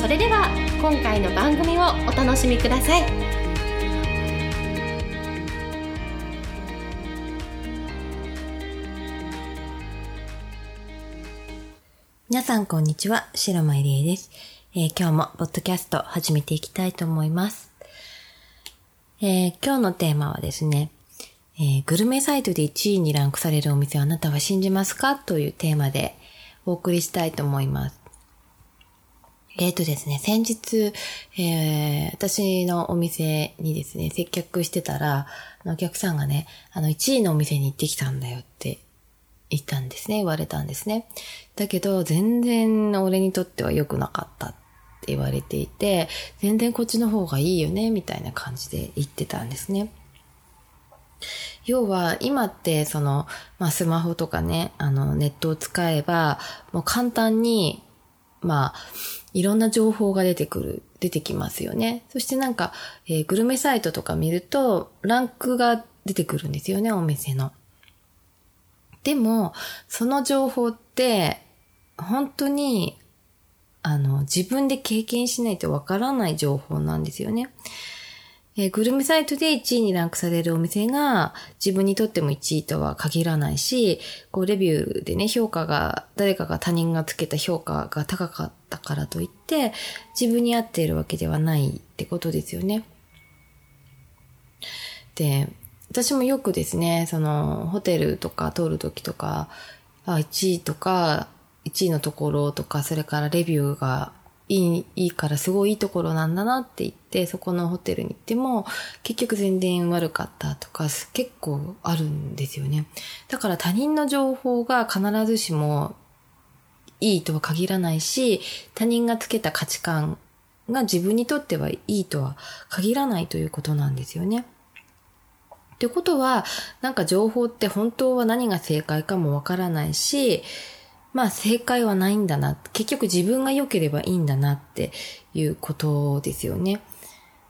それでは今回の番組をお楽しみください皆さんこんにちは、白間入江です、えー、今日もポッドキャスト始めていきたいと思います。えー、今日のテーマはですね、えー、グルメサイトで1位にランクされるお店をあなたは信じますか？というテーマでお送りしたいと思います。えっ、ー、とですね、先日、えー、私のお店にですね、接客してたら、お客さんがね、あの、1位のお店に行ってきたんだよって言ったんですね、言われたんですね。だけど、全然俺にとっては良くなかったって言われていて、全然こっちの方がいいよね、みたいな感じで言ってたんですね。要は今ってその、まあ、スマホとかね、あのネットを使えば、もう簡単に、まあ、いろんな情報が出てくる、出てきますよね。そしてなんか、えー、グルメサイトとか見ると、ランクが出てくるんですよね、お店の。でも、その情報って、本当に、あの、自分で経験しないとわからない情報なんですよね。えー、グルメサイトで1位にランクされるお店が自分にとっても1位とは限らないし、こうレビューでね、評価が、誰かが他人がつけた評価が高かったからといって、自分に合っているわけではないってことですよね。で、私もよくですね、その、ホテルとか通るときとか、あ、1位とか、1位のところとか、それからレビューがいい、いいからすごいいいところなんだなって言って、そこのホテルに行っても、結局全然悪かったとか、結構あるんですよね。だから他人の情報が必ずしもいいとは限らないし、他人がつけた価値観が自分にとってはいいとは限らないということなんですよね。ってことは、なんか情報って本当は何が正解かもわからないし、まあ正解はないんだな。結局自分が良ければいいんだなっていうことですよね。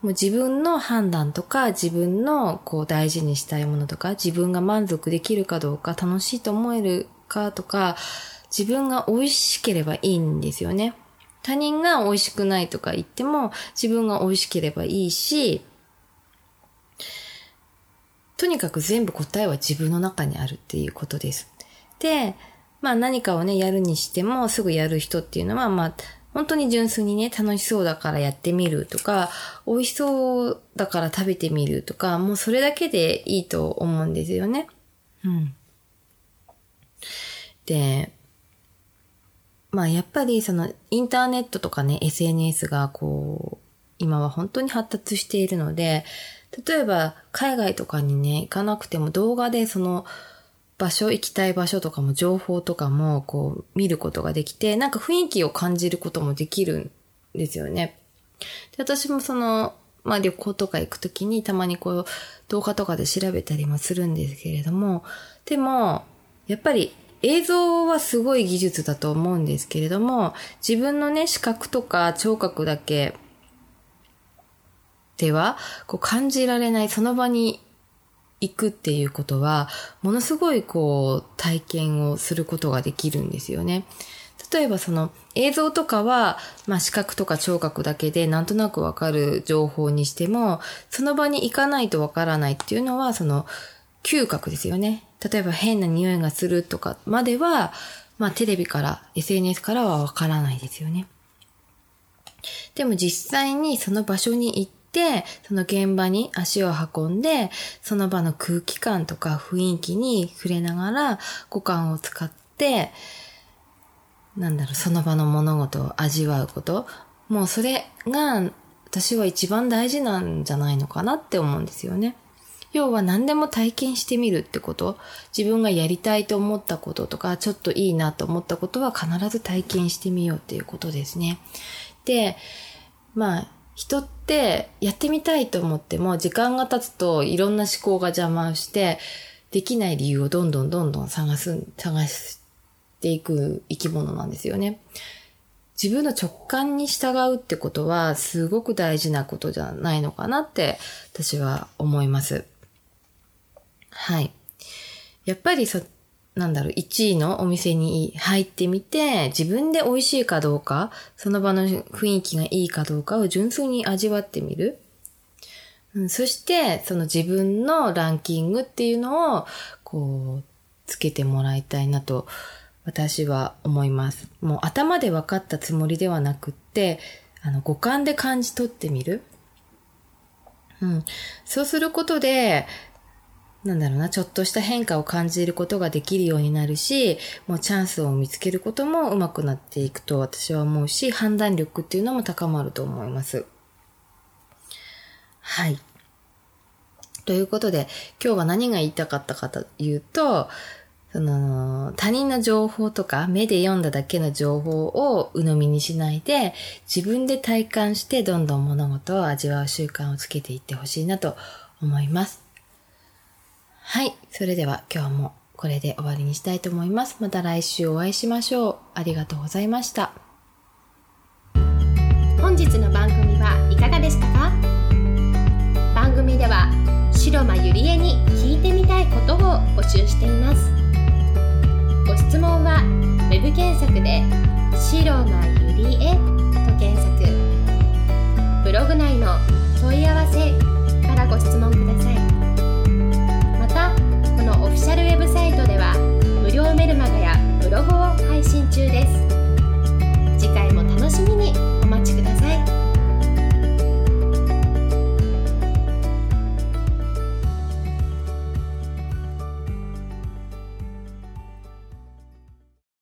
もう自分の判断とか自分のこう大事にしたいものとか自分が満足できるかどうか楽しいと思えるかとか自分が美味しければいいんですよね。他人が美味しくないとか言っても自分が美味しければいいしとにかく全部答えは自分の中にあるっていうことです。で、まあ何かをね、やるにしてもすぐやる人っていうのは、まあ、本当に純粋にね、楽しそうだからやってみるとか、美味しそうだから食べてみるとか、もうそれだけでいいと思うんですよね。うん。で、まあやっぱりそのインターネットとかね、SNS がこう、今は本当に発達しているので、例えば海外とかにね、行かなくても動画でその、場所、行きたい場所とかも情報とかもこう見ることができて、なんか雰囲気を感じることもできるんですよね。で私もその、まあ旅行とか行くときにたまにこう動画とかで調べたりもするんですけれども、でも、やっぱり映像はすごい技術だと思うんですけれども、自分のね、視覚とか聴覚だけでは、こう感じられない、その場に行くっていうことは、ものすごいこう、体験をすることができるんですよね。例えばその映像とかは、まあ視覚とか聴覚だけでなんとなくわかる情報にしても、その場に行かないとわからないっていうのは、その嗅覚ですよね。例えば変な匂いがするとかまでは、まあテレビから、SNS からはわからないですよね。でも実際にその場所に行って、その現場に足を運んで、その場の空気感とか雰囲気に触れながら五感を使って、なんだろう、その場の物事を味わうこと。もうそれが私は一番大事なんじゃないのかなって思うんですよね。要は何でも体験してみるってこと。自分がやりたいと思ったこととか、ちょっといいなと思ったことは必ず体験してみようっていうことですね。で、まあ、人ってやってみたいと思っても時間が経つといろんな思考が邪魔をしてできない理由をどんどんどんどん探す、探していく生き物なんですよね。自分の直感に従うってことはすごく大事なことじゃないのかなって私は思います。はい。やっぱりそ、なんだろう、1位のお店に入ってみて、自分で美味しいかどうか、その場の雰囲気がいいかどうかを純粋に味わってみる。うん、そして、その自分のランキングっていうのを、こう、つけてもらいたいなと、私は思います。もう頭で分かったつもりではなくって、あの、五感で感じ取ってみる。うん。そうすることで、なんだろうな、ちょっとした変化を感じることができるようになるし、もうチャンスを見つけることも上手くなっていくと私は思うし、判断力っていうのも高まると思います。はい。ということで、今日は何が言いたかったかというと、その、他人の情報とか、目で読んだだけの情報を鵜呑みにしないで、自分で体感してどんどん物事を味わう習慣をつけていってほしいなと思います。はい。それでは今日もこれで終わりにしたいと思います。また来週お会いしましょう。ありがとうございました。本日の番組はいかがでしたか？番組では白間ゆりえに聞いてみたいことを募集しています。ご質問は web 検索で白間ゆりえ